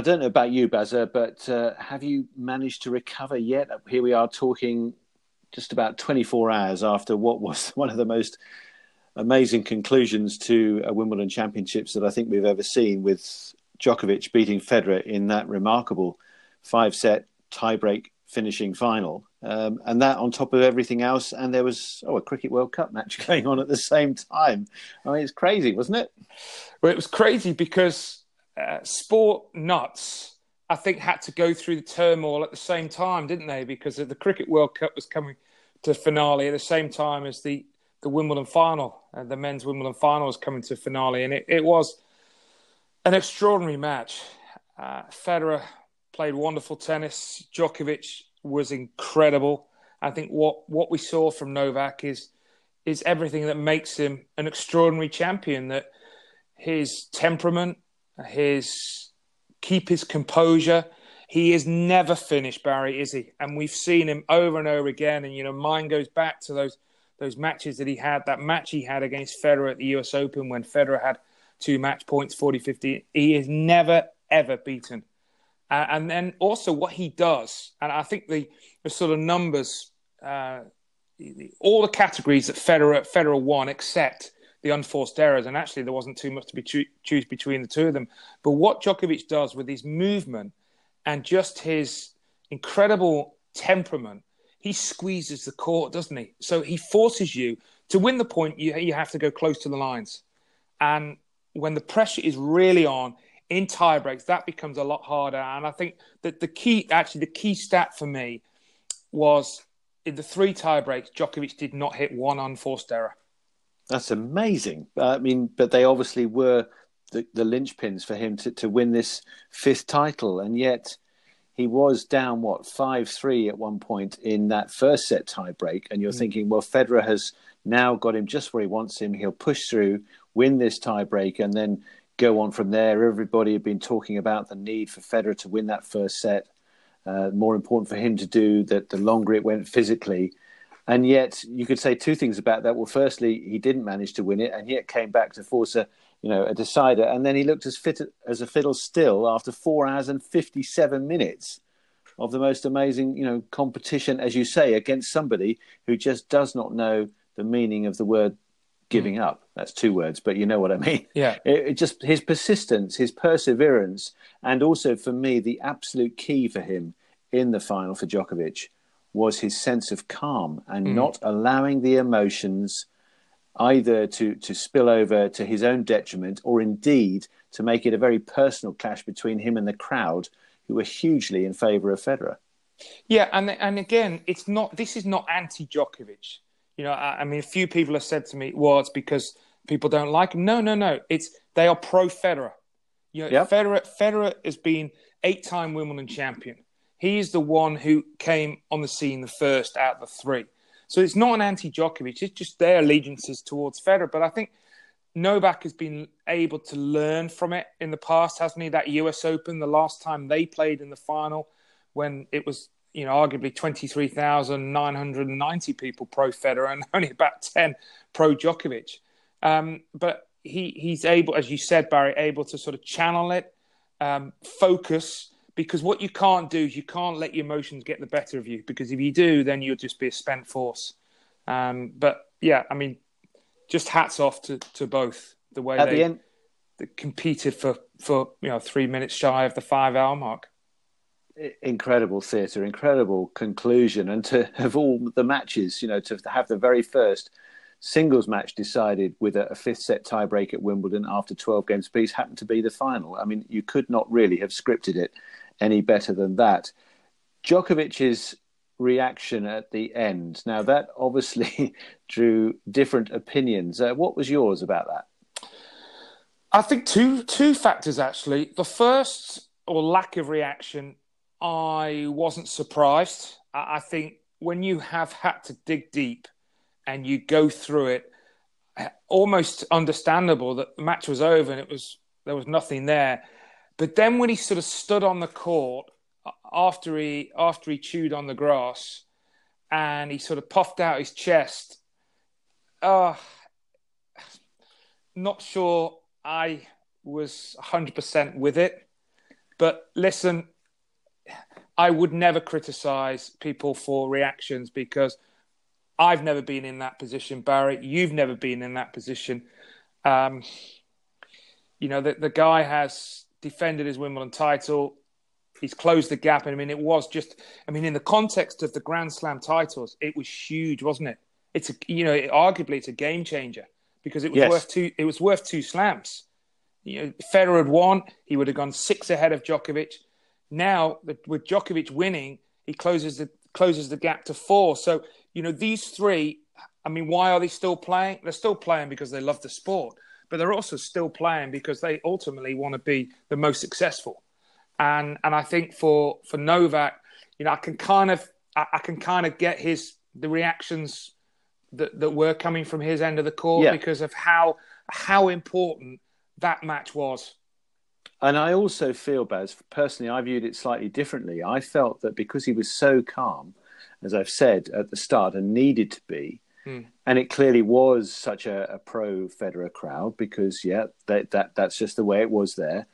I don't know about you, Bazza, but uh, have you managed to recover yet? Here we are talking just about 24 hours after what was one of the most amazing conclusions to a Wimbledon Championships that I think we've ever seen, with Djokovic beating Federer in that remarkable five-set tiebreak finishing final, um, and that on top of everything else. And there was oh a cricket World Cup match going on at the same time. I mean, it's crazy, wasn't it? Well, it was crazy because uh, sport nuts. I think had to go through the turmoil at the same time, didn't they? Because the Cricket World Cup was coming to finale at the same time as the the Wimbledon final, uh, the men's Wimbledon final was coming to finale, and it, it was an extraordinary match. Uh, Federer played wonderful tennis. Djokovic was incredible. I think what, what we saw from Novak is is everything that makes him an extraordinary champion. That his temperament, his keep his composure. He is never finished, Barry, is he? And we've seen him over and over again. And you know, mine goes back to those those matches that he had. That match he had against Federer at the U.S. Open when Federer had two match points, 40-50. He is never ever beaten. Uh, and then also what he does, and I think the, the sort of numbers, uh, all the categories that Federer, Federer won, except the unforced errors, and actually there wasn't too much to be cho- choose between the two of them. But what Djokovic does with his movement and just his incredible temperament, he squeezes the court, doesn't he? So he forces you to win the point. You you have to go close to the lines, and when the pressure is really on, in tiebreaks, that becomes a lot harder. And I think that the key, actually, the key stat for me was in the three tiebreaks, Djokovic did not hit one unforced error. That's amazing. I mean, but they obviously were the, the linchpins for him to, to win this fifth title. And yet he was down, what, 5 3 at one point in that first set tiebreak. And you're mm. thinking, well, Federer has now got him just where he wants him. He'll push through, win this tiebreak, and then go on from there. Everybody had been talking about the need for Federer to win that first set. Uh, more important for him to do that the longer it went physically. And yet, you could say two things about that. Well, firstly, he didn't manage to win it, and yet came back to force a, you know, a decider. And then he looked as fit as a fiddle still after four hours and fifty-seven minutes of the most amazing, you know, competition, as you say, against somebody who just does not know the meaning of the word giving mm. up. That's two words, but you know what I mean. Yeah. It, it just his persistence, his perseverance, and also for me, the absolute key for him in the final for Djokovic was his sense of calm and mm. not allowing the emotions either to, to spill over to his own detriment or indeed to make it a very personal clash between him and the crowd who were hugely in favour of Federer. Yeah, and and again, it's not. This is not anti Djokovic. You know, I, I, mean, a few people have said to me, "Well, it's because people don't like him." No, no, no. It's they are pro Federer. You know, yep. Federer, Federer has been eight-time Wimbledon champion. He's the one who came on the scene the first out of the three. So it's not an anti-Djokovic. It's just their allegiances towards Federer. But I think Novak has been able to learn from it in the past, hasn't he? That US Open, the last time they played in the final, when it was you know, arguably 23,990 people pro Federer and only about 10 pro Djokovic. Um, but he, he's able, as you said, Barry, able to sort of channel it, um, focus, because what you can't do is you can't let your emotions get the better of you, because if you do, then you'll just be a spent force. Um, but yeah, I mean, just hats off to, to both the way At they, the end... they competed for, for, you know, three minutes shy of the five hour mark incredible theatre, incredible conclusion, and to have all the matches, you know, to have the very first singles match decided with a, fifth set tiebreak at Wimbledon after 12 games apiece happened to be the final. I mean, you could not really have scripted it any better than that. Djokovic's reaction at the end, now that obviously drew different opinions. Uh, what was yours about that? I think two two factors actually. The first or lack of reaction I wasn't surprised. I think when you have had to dig deep and you go through it, almost understandable that the match was over and it was there was nothing there. But then when he sort of stood on the court after he after he chewed on the grass and he sort of puffed out his chest, uh, not sure I was 100% with it But listen, I would never criticize people for reactions because I've never been in that position, Barry. You've never been in that position. Um, you know, the, the guy has defended his Wimbledon title. He's closed the gap. And I mean, it was just, I mean, in the context of the Grand Slam titles, it was huge, wasn't it? It's a, you know, it, arguably it's a game changer because it was yes. worth two, it was worth two slams. You know, Federer had won, he would have gone six ahead of Djokovic. Now, with Djokovic winning, he closes the closes the gap to four. So, you know, these three. I mean, why are they still playing? They're still playing because they love the sport, but they're also still playing because they ultimately want to be the most successful. And and I think for for Novak, you know, I can kind of I, I can kind of get his the reactions that that were coming from his end of the court yeah. because of how how important that match was. And I also feel, Baz, personally, I viewed it slightly differently. I felt that because he was so calm, as I've said at the start, and needed to be, mm. and it clearly was such a, a pro Federer crowd because, yeah, that, that that's just the way it was there.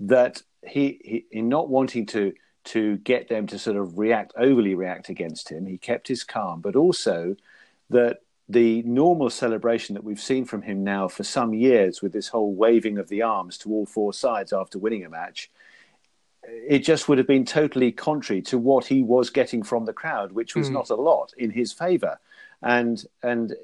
That he, he, in not wanting to to get them to sort of react overly react against him, he kept his calm, but also that the normal celebration that we've seen from him now for some years with this whole waving of the arms to all four sides after winning a match it just would have been totally contrary to what he was getting from the crowd which was mm. not a lot in his favor and and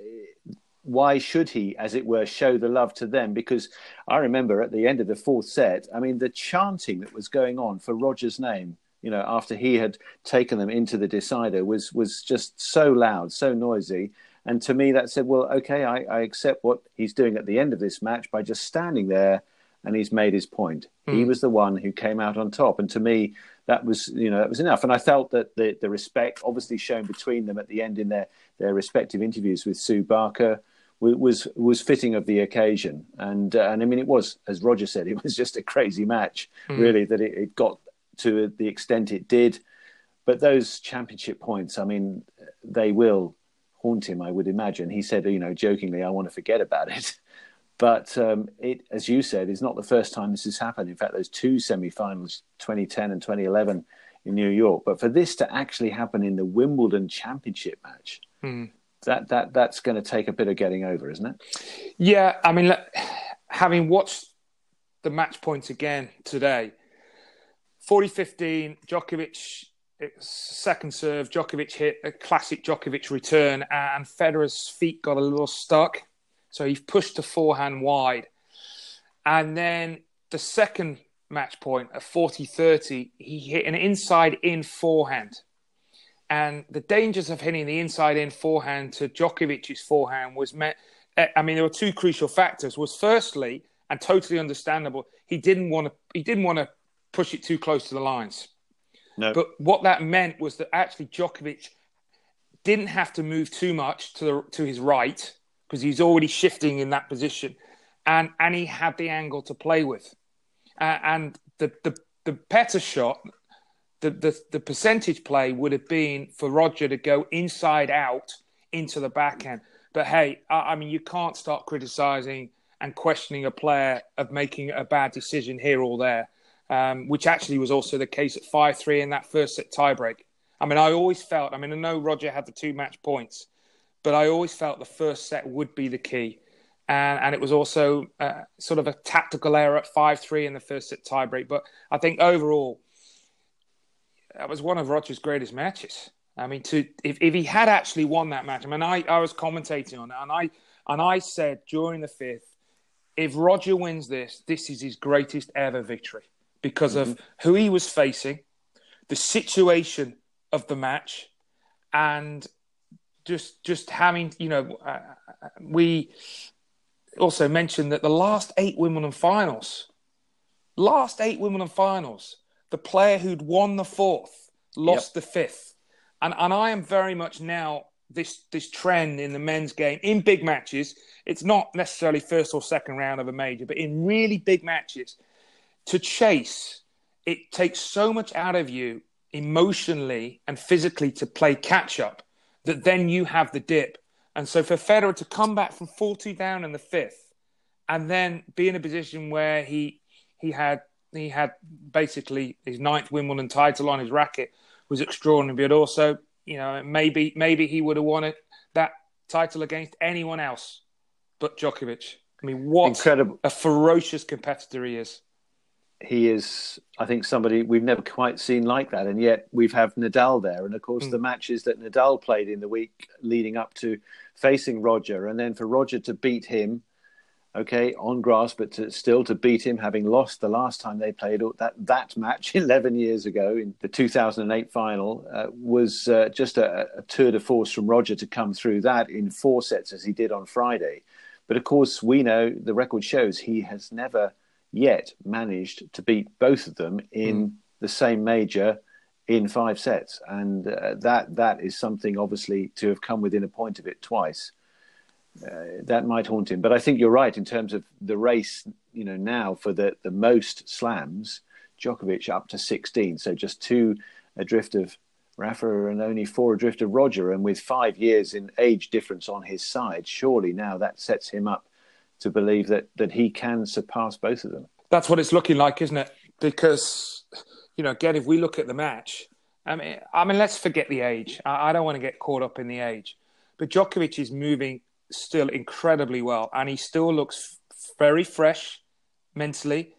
why should he as it were show the love to them because i remember at the end of the fourth set i mean the chanting that was going on for roger's name you know after he had taken them into the decider was was just so loud so noisy and to me, that said, well, okay, I, I, accept what he's doing at the end of this match by just standing there and he's made his point. Mm. He hmm. was the one who came out on top. And to me, that was, you know, that was enough. And I felt that the, the respect obviously shown between them at the end in their, their respective interviews with Sue Barker was was fitting of the occasion. And uh, and I mean, it was, as Roger said, it was just a crazy match, mm. really, that it, it got to the extent it did. But those championship points, I mean, they will haunt him, I would imagine. He said, you know, jokingly, I want to forget about it. But um, it, as you said, is not the first time this has happened. In fact, those two semi-finals, 2010 and 2011 in New York. But for this to actually happen in the Wimbledon Championship match, mm. that that that's going to take a bit of getting over, isn't it? Yeah, I mean, having watched the match point again today, 40-15, Djokovic second serve, Djokovic hit a classic Djokovic return, and Federer's feet got a little stuck. So he pushed the forehand wide. And then the second match point at 40 30, he hit an inside in forehand. And the dangers of hitting the inside in forehand to Djokovic's forehand was met. I mean, there were two crucial factors. Was firstly, and totally understandable, he didn't want to. He didn't want to push it too close to the lines. No. But what that meant was that actually Djokovic didn't have to move too much to the, to his right because he's already shifting in that position, and and he had the angle to play with, uh, and the the the better shot, the, the the percentage play would have been for Roger to go inside out into the backhand. But hey, I, I mean, you can't start criticizing and questioning a player of making a bad decision here or there um, which actually was also the case at 5 3 in that first set tiebreak. I mean, I always felt, I mean, I know Roger had the two match points, but I always felt the first set would be the key. And, and it was also uh, sort of a tactical error at 5 3 in the first set tiebreak. But I think overall, that was one of Roger's greatest matches. I mean, to if, if he had actually won that match, I mean, I, I was commentating on it, and I and I said during the fifth, if Roger wins this, this is his greatest ever victory because mm-hmm. of who he was facing, the situation of the match, and just just having you know uh, we also mentioned that the last eight Wimbledon finals, last eight Wimbledon finals, the player who'd won the fourth lost yep. the fifth, and and I am very much now this this trend in the men's game in big matches. It's not necessarily first or second round of a major, but in really big matches, to chase, it takes so much out of you emotionally and physically to play catch up that then you have the dip. And so for Federer to come back from 40 down in the fifth and then be in a position where he he had he had basically his ninth Wimbledon title on his racket was extraordinary. But also, you know, maybe maybe he would have won it that title against anyone else but Djokovic. I mean, what incredible a ferocious competitor he is. He is, I think, somebody we've never quite seen like that, and yet we've have Nadal there, and of course mm. the matches that Nadal played in the week leading up to facing Roger, and then for Roger to beat him okay, on grass, but to, still to beat him, having lost the last time they played that that match 11 years ago in the 2008 final, uh, was uh, just a, a, tour de force from Roger to come through that in four sets as he did on Friday. But of course, we know the record shows he has never yet managed to beat both of them in mm. the same major in five sets, and uh, that that is something obviously to have come within a point of it twice uh, that might haunt him. But I think you're right in terms of the race. You know, now for the the most slams, Djokovic up to 16, so just two adrift of Rafa and only four adrift of Roger, and with five years in age difference on his side, surely now that sets him up to believe that that he can surpass both of them. That's what it's looking like, isn't it? Because you know, again, if we look at the match, I mean, I mean, let's forget the age. I, I don't want to get caught up in the age, but Djokovic is moving still incredibly well, and he still looks very fresh mentally.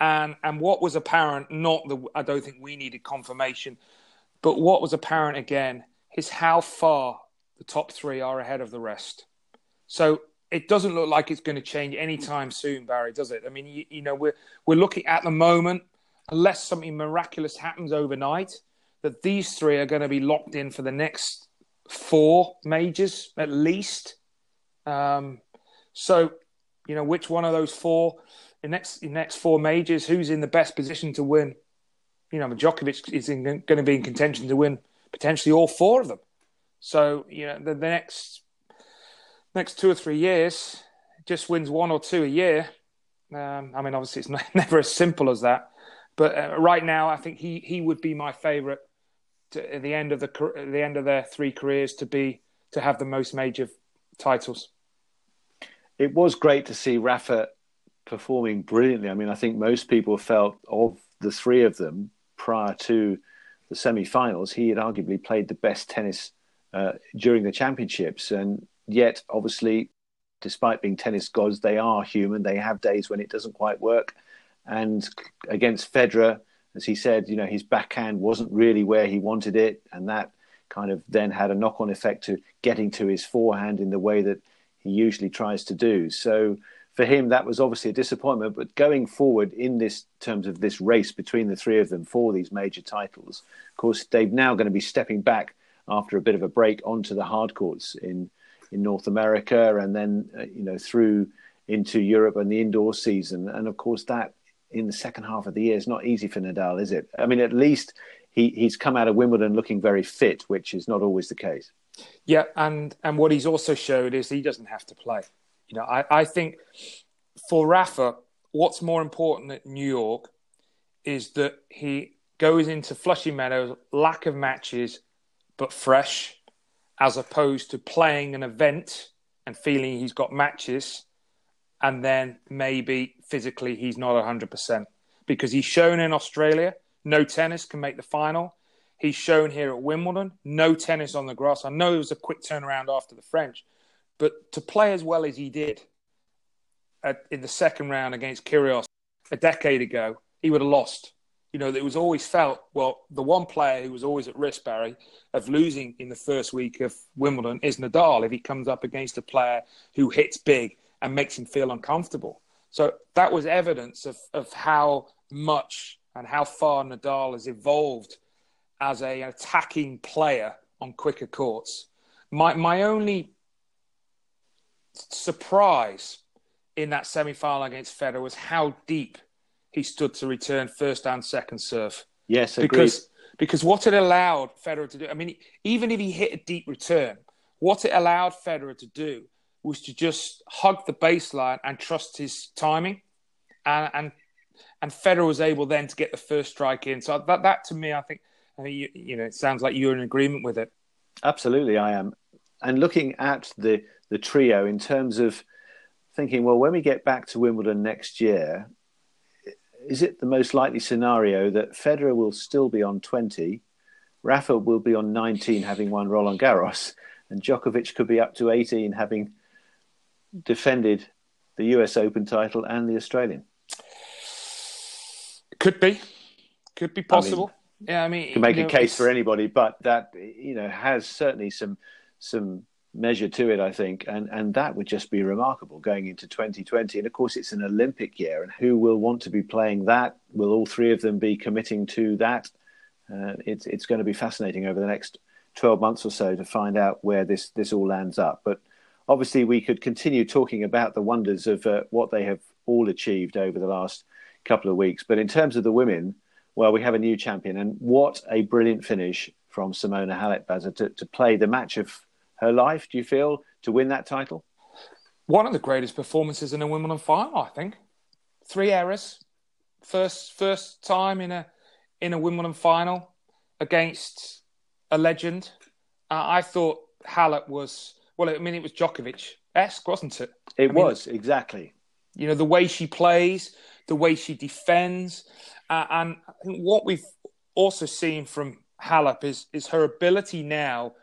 And and what was apparent, not the I don't think we needed confirmation, but what was apparent again is how far the top three are ahead of the rest. So it doesn't look like it's going to change anytime soon, Barry, does it? I mean, you, you know, we're we're looking at the moment, unless something miraculous happens overnight, that these three are going to be locked in for the next four majors at least. Um, so, you know, which one of those four, the next the next four majors, who's in the best position to win? You know, Djokovic is in, going to be in contention to win potentially all four of them. So, you know, the, the next next two or three years, just wins one or two a year. Um, I mean, obviously, it's never as simple as that. But uh, right now, I think he he would be my favourite at the end of the the end of their three careers to be to have the most major titles. It was great to see Rafa performing brilliantly. I mean, I think most people felt of the three of them prior to the semi-finals, he had arguably played the best tennis uh, during the championships, and yet, obviously, despite being tennis gods, they are human. They have days when it doesn't quite work, and against Federer, as he said, you know, his backhand wasn't really where he wanted it, and that kind of then had a knock on effect to getting to his forehand in the way that he usually tries to do. So for him, that was obviously a disappointment. But going forward in this terms of this race between the three of them for these major titles, of course, they're now going to be stepping back after a bit of a break onto the hard courts in in North America, and then uh, you know through into Europe and the indoor season. And of course, that in the second half of the year is not easy for Nadal, is it? I mean, at least he, he's come out of Wimbledon looking very fit, which is not always the case. Yeah, and and what he's also showed is he doesn't have to play. You know, I, I think for Rafa, what's more important at New York is that he goes into Flushing Meadows, lack of matches, but fresh, as opposed to playing an event and feeling he's got matches, and then maybe physically he's not 100%. Because he's shown in Australia – no tennis can make the final. He's shown here at Wimbledon, no tennis on the grass. I know it was a quick turnaround after the French, but to play as well as he did at, in the second round against Kyrgios a decade ago, he would have lost. You know, it was always felt, well, the one player who was always at risk, Barry, of losing in the first week of Wimbledon is Nadal if he comes up against a player who hits big and makes him feel uncomfortable. So that was evidence of, of how much and how far Nadal has evolved as a, an attacking player on quicker courts. My my only surprise in that semi-final against Federer was how deep he stood to return first and second serve. Yes, agreed. because because what it allowed Federer to do. I mean, even if he hit a deep return, what it allowed Federer to do was to just hug the baseline and trust his timing and, and and Federer was able then to get the first strike in. So that that to me, I think, I mean, you, you know, it sounds like you're in agreement with it. Absolutely, I am. And looking at the the trio in terms of thinking, well, when we get back to Wimbledon next year, is it the most likely scenario that Federer will still be on 20, Rafa will be on 19, having won Roland Garros, and Djokovic could be up to 18, having defended the US Open title and the Australian? Could be, could be possible. I mean, yeah, I mean, you can make you know, a case for anybody, but that you know has certainly some some measure to it, I think, and and that would just be remarkable going into 2020. And of course, it's an Olympic year, and who will want to be playing that? Will all three of them be committing to that? Uh, it's it's going to be fascinating over the next 12 months or so to find out where this this all lands up. But obviously, we could continue talking about the wonders of uh, what they have all achieved over the last couple of weeks. But in terms of the women, well, we have a new champion, and what a brilliant finish from Simona Halep to, to play the match of her life, do you feel, to win that title? One of the greatest performances in a Wimbledon final, I think. Three errors, first first time in a in a Wimbledon final against a legend. Uh, I thought Halep was well. I mean, it was Djokovic esque, wasn't it? It I was mean, exactly. You know the way she plays, the way she defends, uh, and I think what we've also seen from Halep is is her ability now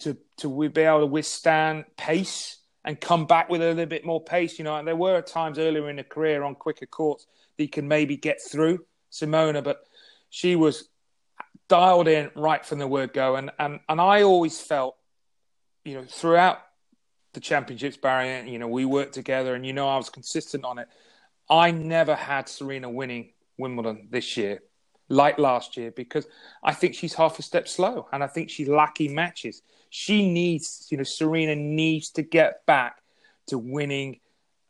to to be able to withstand pace and come back with a little bit more pace. You know, and there were times earlier in her career on quicker courts that you can maybe get through Simona, but she was dialed in right from the word go. And and and I always felt, you know, throughout the championships, Barry, you know, we worked together, and you know, I was consistent on it. I never had Serena winning Wimbledon this year like last year because I think she's half a step slow and I think she's lacking matches. She needs, you know, Serena needs to get back to winning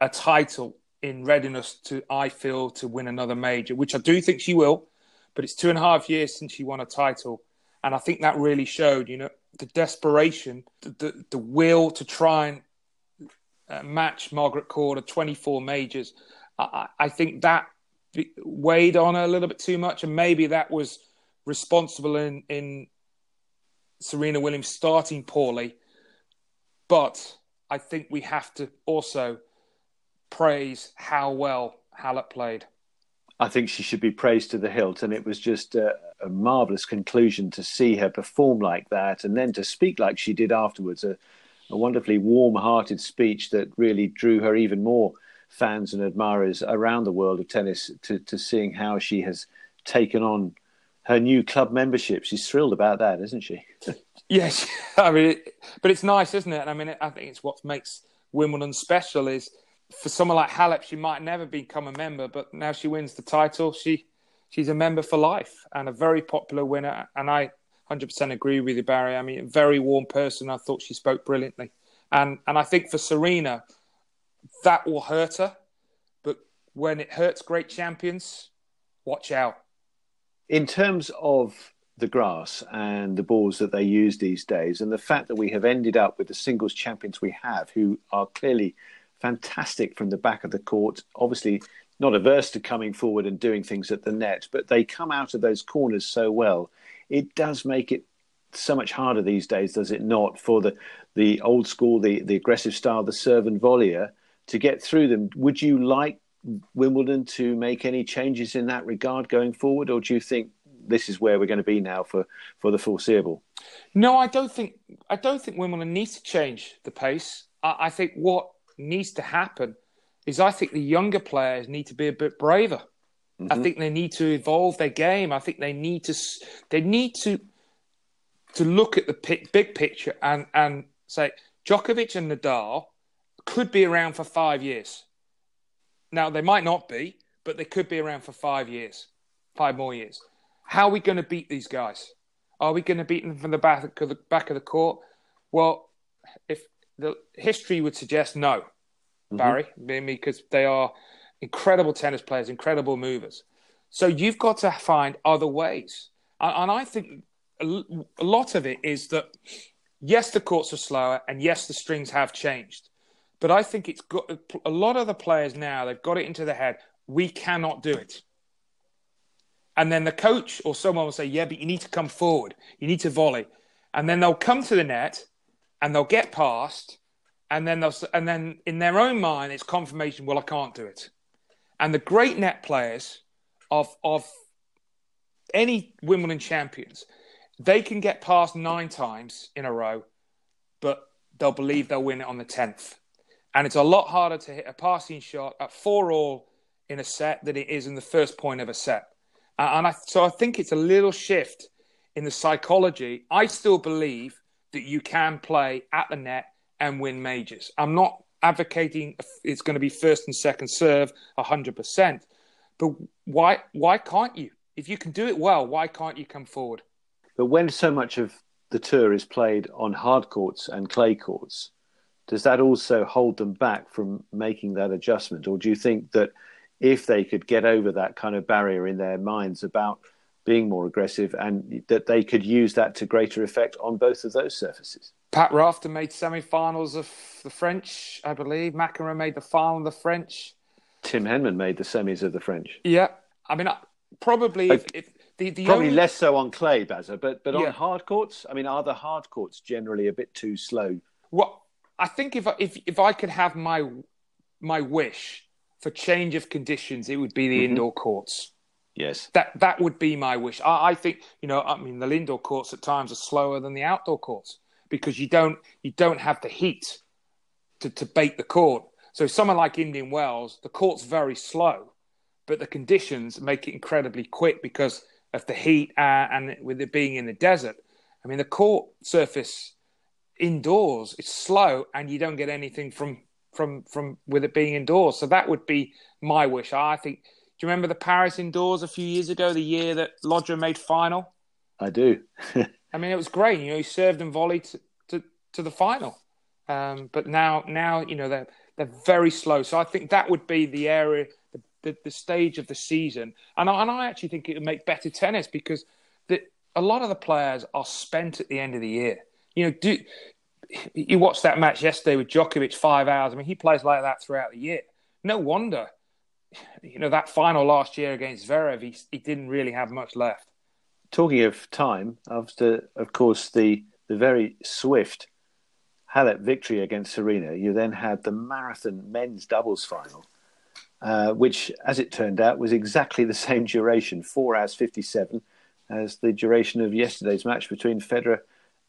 a title in readiness to, I feel, to win another major, which I do think she will. But it's two and a half years since she won a title. And I think that really showed, you know, the desperation, the, the, the will to try and uh, match Margaret at 24 majors. I, I think that weighed on her a little bit too much, and maybe that was responsible in in Serena Williams starting poorly. But I think we have to also praise how well Halep played. I think she should be praised to the hilt, and it was just a, a marvelous conclusion to see her perform like that, and then to speak like she did afterwards. A, a wonderfully warm-hearted speech that really drew her even more fans and admirers around the world of tennis to, to seeing how she has taken on her new club membership. She's thrilled about that, isn't she? yes, I mean, but it's nice, isn't it? And I mean, I think it's what makes Wimbledon special. Is for someone like Halep, she might never become a member, but now she wins the title. She she's a member for life and a very popular winner. And I 100% agree with you, Barry. I mean, a very warm person. I thought she spoke brilliantly, and and I think for Serena, that will hurt her. But when it hurts great champions, watch out. In terms of the grass and the balls that they use these days, and the fact that we have ended up with the singles champions we have, who are clearly fantastic from the back of the court, obviously not averse to coming forward and doing things at the net, but they come out of those corners so well. It does make it so much harder these days, does it not, for the, the old school, the, the aggressive style, the serve and volleyer uh, to get through them. Would you like Wimbledon to make any changes in that regard going forward, or do you think this is where we're going to be now for, for the foreseeable? No, I don't think I don't think Wimbledon needs to change the pace. I, I think what needs to happen is I think the younger players need to be a bit braver. Mm-hmm. I think they need to evolve their game. I think they need to they need to to look at the big picture and and say Djokovic and Nadal could be around for five years. Now, they might not be, but they could be around for five years, five more years. How are we going to beat these guys? Are we going to beat them from the back of the, back of the court? Well, if the history would suggest no, mm-hmm. Barry, because they are incredible tennis players, incredible movers. So you've got to find other ways. And I think a lot of it is that, yes, the courts are slower, and yes, the strings have changed. But I think it's got a lot of the players now, they've got it into their head, we cannot do it. And then the coach or someone will say, Yeah, but you need to come forward. You need to volley. And then they'll come to the net and they'll get past. And then they'll, and then in their own mind, it's confirmation, well, I can't do it. And the great net players of of any Wimbledon champions, they can get past nine times in a row, but they'll believe they'll win it on the tenth. And it's a lot harder to hit a passing shot at four all in a set than it is in the first point of a set. And I, so I think it's a little shift in the psychology. I still believe that you can play at the net and win majors. I'm not advocating it's going to be first and second serve 100%. But why why can't you? If you can do it well, why can't you come forward? But when so much of the tour is played on hard courts and clay courts, does that also hold them back from making that adjustment? Or do you think that if they could get over that kind of barrier in their minds about being more aggressive and that they could use that to greater effect on both of those surfaces? Pat Rafter made semi-finals of the French, I believe. McEnroe made the final of the French. Tim Henman made the semis of the French. Yeah, I mean, probably if, if the, the probably only... less so on clay, Bazza, but but on hard courts, I mean, are the hard courts generally a bit too slow? Well, I think if if if I could have my my wish for change of conditions, it would be the mm-hmm. indoor courts. Yes, that that would be my wish. I, I think you know, I mean, the indoor courts at times are slower than the outdoor courts because you don't you don't have the heat to, to bake the court. So somewhere like Indian Wells, the court's very slow, but the conditions make it incredibly quick because of the heat uh, and with it being in the desert. I mean, the court surface indoors It's slow, and you don't get anything from from from with it being indoors. So that would be my wish. I think. Do you remember the Paris indoors a few years ago, the year that Lodger made final? I do. I mean, it was great. You know, he served and volleyed to, to, to the final. Um, but now, now you know they're they're very slow. So I think that would be the area, the, the, the stage of the season, and I, and I actually think it would make better tennis because the, a lot of the players are spent at the end of the year. You know, do you watched that match yesterday with Djokovic five hours? I mean, he plays like that throughout the year. No wonder, you know, that final last year against Zverev, he, he didn't really have much left. Talking of time, after, of course, the, the very swift Halep victory against Serena, you then had the marathon men's doubles final, uh, which, as it turned out, was exactly the same duration, four hours 57, as the duration of yesterday's match between Federer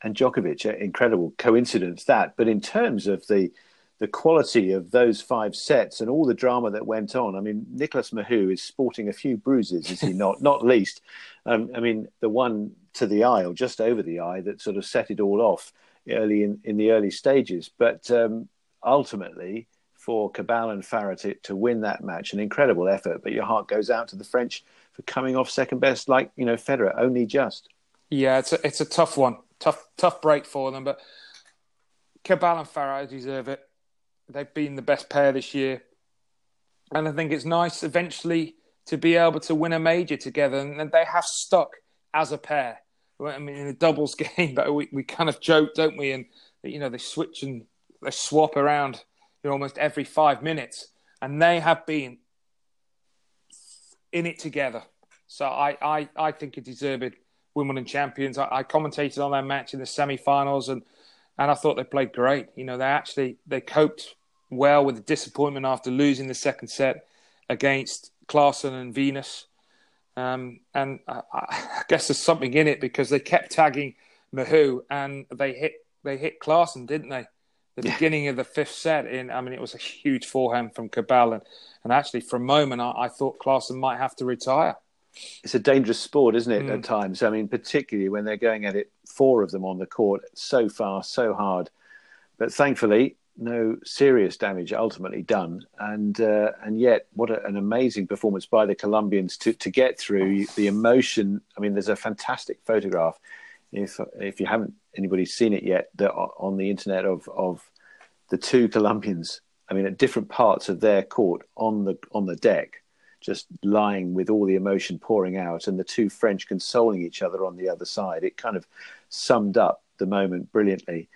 and Djokovic. Incredible coincidence that. But in terms of the the quality of those five sets and all the drama that went on. I mean, Nicolas Mahut is sporting a few bruises, is he not? not least, um, I mean, the one to the eye or just over the eye that sort of set it all off early in, in the early stages. But um, ultimately, for Cabal and Farah to, to win that match, an incredible effort. But your heart goes out to the French for coming off second best, like you know Federer, only just. Yeah, it's a, it's a tough one, tough tough break for them. But Cabal and Farah deserve it. They've been the best pair this year, and I think it's nice eventually to be able to win a major together, and they have stuck as a pair. I mean, in a doubles game, but we, we kind of joke, don't we? And you know, they switch and they swap around you know, almost every five minutes, and they have been in it together. So I, I, I think it deserved Wimbledon champions. I, I commentated on their match in the semi-finals, and and I thought they played great. You know, they actually they coped well with the disappointment after losing the second set against Klaasen and Venus. Um, and I, I, guess there's something in it because they kept tagging Mahut and they hit they hit Klaasen, didn't they? The yeah. beginning of the fifth set. In I mean, it was a huge forehand from Cabal, and, and actually for a moment I, I thought Klaasen might have to retire. It's a dangerous sport, isn't it? Mm. At times, I mean, particularly when they're going at it, four of them on the court, so fast, so hard. But thankfully, no serious damage ultimately done, and uh, and yet what a, an amazing performance by the Colombians to to get through the emotion. I mean, there's a fantastic photograph. If if you haven't anybody seen it yet, that on the internet of of the two Colombians. I mean, at different parts of their court on the on the deck, just lying with all the emotion pouring out, and the two French consoling each other on the other side. It kind of summed up the moment brilliantly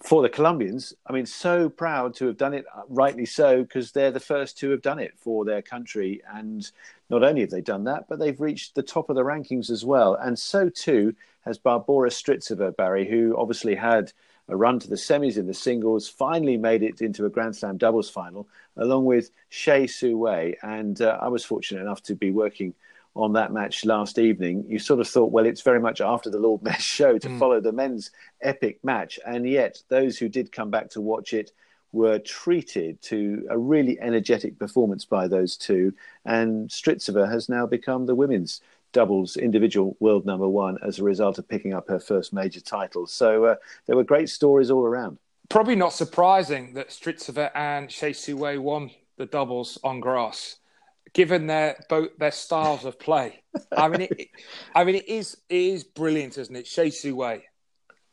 for the Colombians, I mean, so proud to have done it, uh, rightly so, because they're the first to have done it for their country. And not only have they done that, but they've reached the top of the rankings as well. And so too has Barbora Strycova, Barry, who obviously had a run to the semis in the singles, finally made it into a Grand Slam doubles final, along with Hsieh Su Wei. And uh, I was fortunate enough to be working on that match last evening, you sort of thought, well, it's very much after the Lord Mayor's show to mm. follow the men's epic match. And yet, those who did come back to watch it were treated to a really energetic performance by those two. And Strycova has now become the women's doubles individual world number one as a result of picking up her first major title. So uh, there were great stories all around. Probably not surprising that Strycova and Hsieh Su-wei won the doubles on grass given their both their styles of play. I mean, it, I mean, it is it is brilliant, isn't it? Hsieh Su-wei.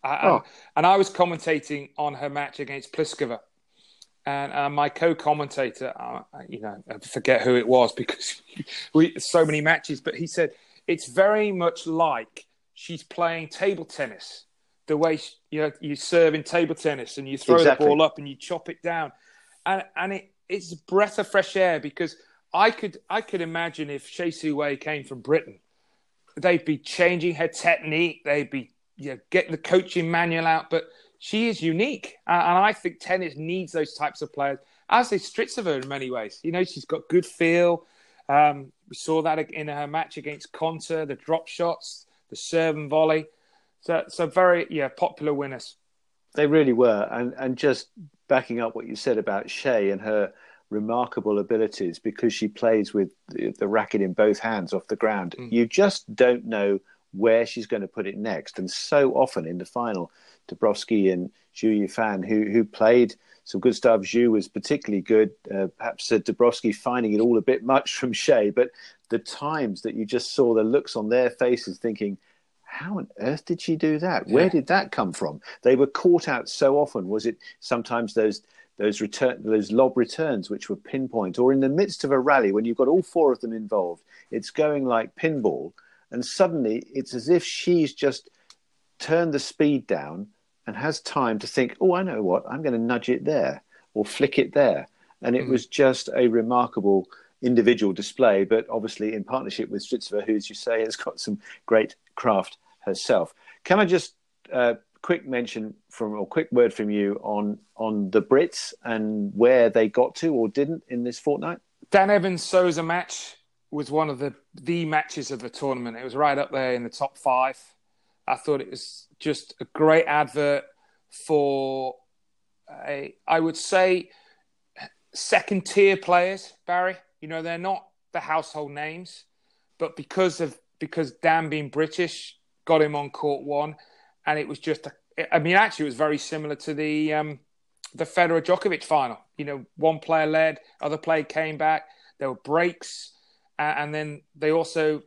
oh. and I was commentating on her match against Pliskova, and uh, my co-commentator, uh, you know, I forget who it was because we so many matches, but he said it's very much like she's playing table tennis. The way she, you know you serve in table tennis and you throw exactly. the ball up and you chop it down, and and it, it's a breath of fresh air because I could I could imagine if Hsieh Su-wei came from Britain, they'd be changing her technique. They'd be you know, getting the coaching manual out. But she is unique, and I think tennis needs those types of players. As is Strycova in many ways. You know, she's got good feel. Um, we saw that in her match against Konta, the drop shots, the serve and volley. So, so very yeah, popular winners. They really were, and and just backing up what you said about Hsieh and her remarkable abilities because she plays with the, the racket in both hands off the ground. Mm. You just don't know where she's going to put it next. And so often in the final, Dabrowski and Xu Yifan, who who played some good stuff. Xu was particularly good. Uh, perhaps uh, Dabrowski finding it all a bit much from Hsieh, but the times that you just saw the looks on their faces, thinking, "How on earth did she do that? Yeah. Where did that come from?" They were caught out so often. Was it sometimes those those return those lob returns which were pinpoint, or in the midst of a rally when you've got all four of them involved, it's going like pinball, and suddenly it's as if she's just turned the speed down and has time to think, oh, I know what, I'm going to nudge it there or flick it there, and it mm. was just a remarkable individual display, but obviously in partnership with Strycova, who, as you say, has got some great craft herself. Can I just uh, quick mention from or quick word from you on on the Brits and where they got to or didn't in this fortnight? Dan Evans Sousa match was one of the the matches of the tournament. It was right up there in the top five. I thought it was just a great advert for a, I would say second tier players, Barry. You know, they're not the household names, but because of because Dan being British got him on court one and it was just, a, I mean, actually, it was very similar to the um, the Federer Djokovic final. You know, one player led, other player came back. There were breaks, uh, and then they also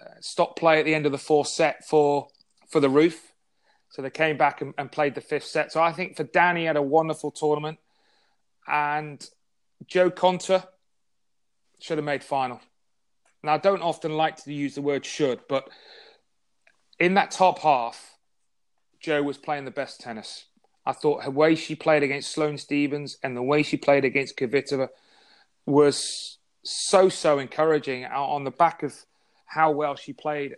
uh, stopped play at the end of the fourth set for for the roof. So they came back and, and played the fifth set. So I think for Danny had a wonderful tournament, and Jo Konta should have made final. Now I don't often like to use the word should, but in that top half, Joe was playing the best tennis. I thought her way she played against Sloane Stevens and the way she played against Kvitova was so so encouraging uh, on the back of how well she played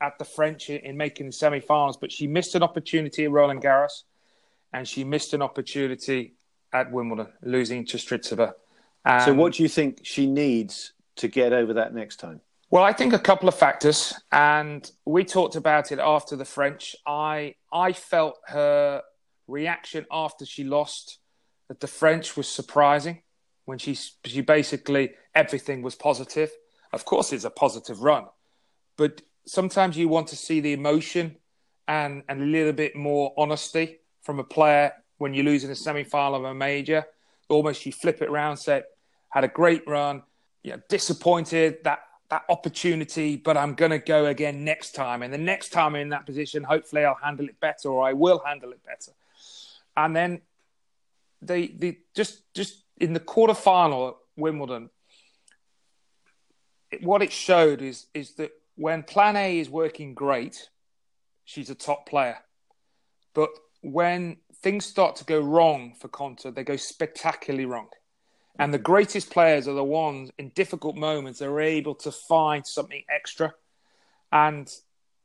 at the French in making the semi-finals. But she missed an opportunity at Roland Garros, and she missed an opportunity at Wimbledon, losing to Strycova. so, what do you think she needs to get over that next time? Well, I think a couple of factors, and we talked about it after the French. I I felt her reaction after she lost that the French was surprising when she she basically everything was positive. Of course, it's a positive run, but sometimes you want to see the emotion and, and a little bit more honesty from a player when you lose in a semi-final of a major. Almost you flip it around, say, had a great run, you know, disappointed that that opportunity, but I'm going to go again next time. And the next time I'm in that position, hopefully I'll handle it better or I will handle it better. And then they, they just, just in the quarterfinal at Wimbledon, it, what it showed is, is that when plan A is working great, she's a top player. But when things start to go wrong for Konta, they go spectacularly wrong. And the greatest players are the ones in difficult moments are able to find something extra. And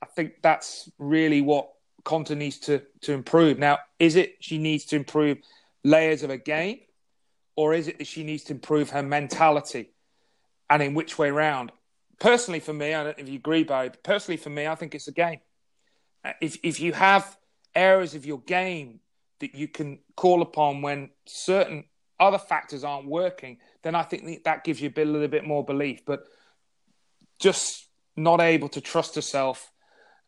I think that's really what Konta needs to, to improve. Now, is it she needs to improve layers of a game, or is it that she needs to improve her mentality? And in which way round? Personally for me, I don't know if you agree, Barry. But personally for me, I think it's a game. Uh, if if you have areas of your game that you can call upon when certain other factors aren't working, then I think that gives you a, bit, a little bit more belief. But just not able to trust herself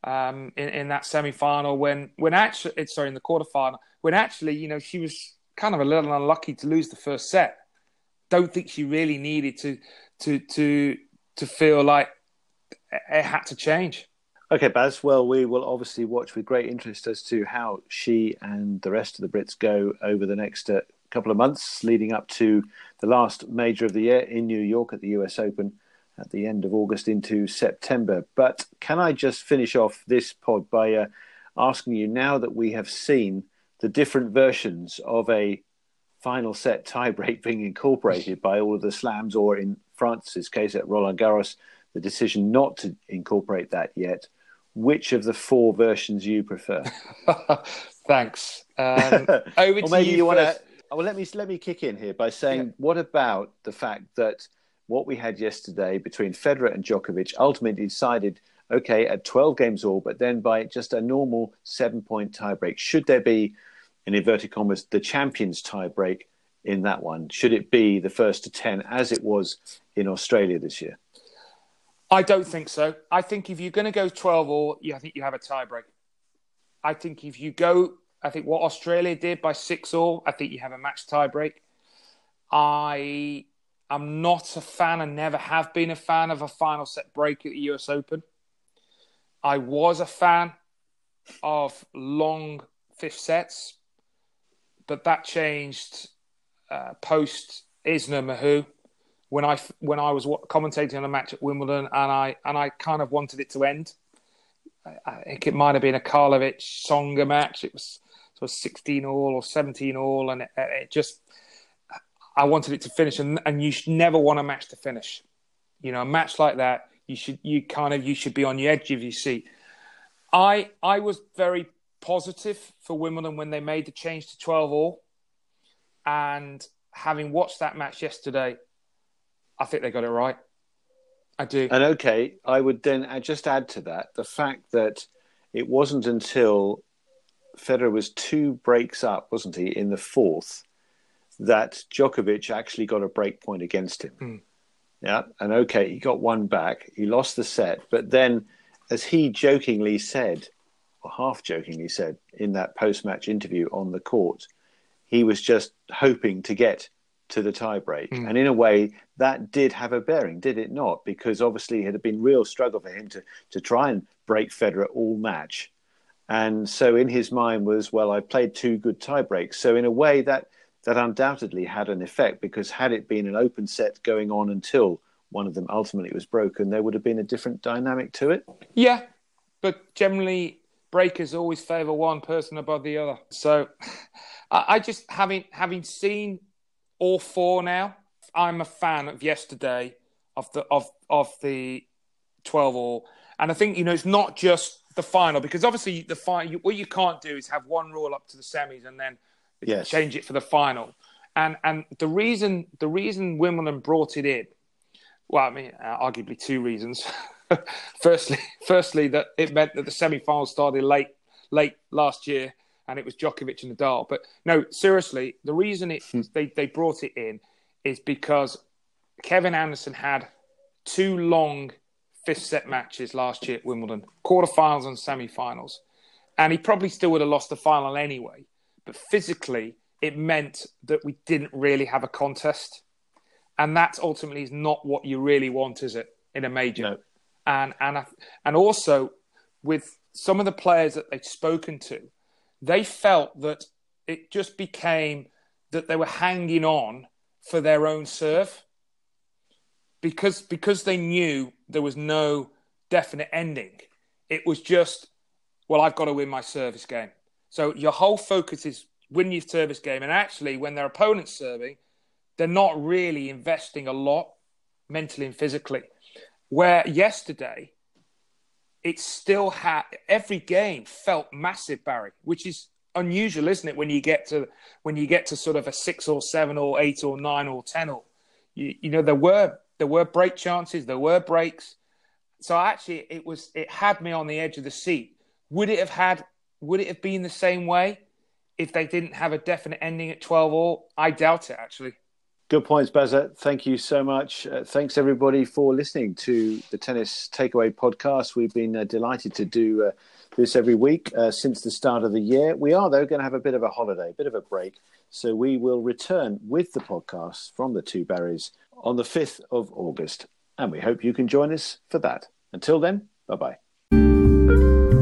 um, in, in that semi final when when actually sorry in the quarter final when actually you know she was kind of a little unlucky to lose the first set. Don't think she really needed to to to to feel like it had to change. Okay, Baz. Well, we will obviously watch with great interest as to how she and the rest of the Brits go over the next uh, couple of months leading up to the last major of the year in New York at the US Open at the end of August into September. But can I just finish off this pod by uh, asking you now that we have seen the different versions of a final set tiebreak being incorporated by all of the slams, or in France's case at Roland Garros, the decision not to incorporate that yet. Which of the four versions you prefer? Thanks. Um, over to maybe you, you want to. Well, let me let me kick in here by saying, yeah. what about the fact that what we had yesterday between Federer and Djokovic ultimately decided, okay, at 12 games all, but then by just a normal seven point tiebreak. Should there be, in inverted commas, the champions tiebreak in that one? Should it be the first to 10 as it was in Australia this year? I don't think so. I think if you're going to go 12 all, I think you have a tiebreak. I think if you go, I think what Australia did by six all, I think you have a match tiebreak. I I'm not a fan and never have been a fan of a final set break at the US Open. I was a fan of long fifth sets, but that changed uh, post Isner Mahut when I when I was commentating on a match at Wimbledon, and I and I kind of wanted it to end. I think it might have been a Karlovic Tsonga match. It was sort of 16 all or 17 all, and it, it just I wanted it to finish, and, and you should never want a match to finish. You know, a match like that, you should you kind of you should be on the edge of your seat. I I was very positive for Wimbledon when they made the change to twelve all, and having watched that match yesterday, I think they got it right. I do. And okay, I would then just add to that the fact that it wasn't until Federer was two breaks up, wasn't he, in the fourth, that Djokovic actually got a break point against him. Mm. Yeah, and okay, he got one back. He lost the set, but then, as he jokingly said, or half jokingly said in that post-match interview on the court, he was just hoping to get to the tiebreak. Mm. And in a way, that did have a bearing, did it not? Because obviously it had been real struggle for him to, to try and break Federer all match. And so in his mind was, well, I played two good tiebreaks. So in a way, that that undoubtedly had an effect because had it been an open set going on until one of them ultimately was broken, there would have been a different dynamic to it. Yeah, but generally breakers always favour one person above the other. So I just having having seen all four now, I'm a fan of yesterday of the of of the twelve all, and I think you know it's not just the final because obviously the final what you can't do is have one rule up to the semis and then yes. change it for the final. And and the reason the reason Wimbledon brought it in, well, I mean, uh, arguably two reasons. firstly, firstly that it meant that the semi-final started late late last year, and it was Djokovic and Nadal. But no, seriously, the reason it hmm. they they brought it in is because Kevin Anderson had two long fifth set matches last year at Wimbledon, quarterfinals and semi-finals, and he probably still would have lost the final anyway but physically it meant that we didn't really have a contest, and that ultimately is not what you really want, is it, in a major? No. And and and also with some of the players that they've spoken to, they felt that it just became that they were hanging on for their own serve because because they knew there was no definite ending. It was just, well, I've got to win my service game. So your whole focus is win your service game. And actually, when their opponent's serving, they're not really investing a lot mentally and physically. Where yesterday, it still had every game felt massive, Barry, which is unusual, isn't it? When you get to when you get to sort of a six or seven or eight or nine or ten or you, you know there were there were break chances, there were breaks, so actually, it was it had me on the edge of the seat. Would it have had? Would it have been the same way if they didn't have a definite ending at twelve all? I doubt it. Actually. Good points, Bazza. Thank you so much. Uh, thanks everybody for listening to the Tennis Takeaway podcast. We've been uh, delighted to do uh, this every week uh, since the start of the year. We are though going to have a bit of a holiday, a bit of a break. So we will return with the podcast from the Two Barrys on the 5th of August. And we hope you can join us for that. Until then, bye bye.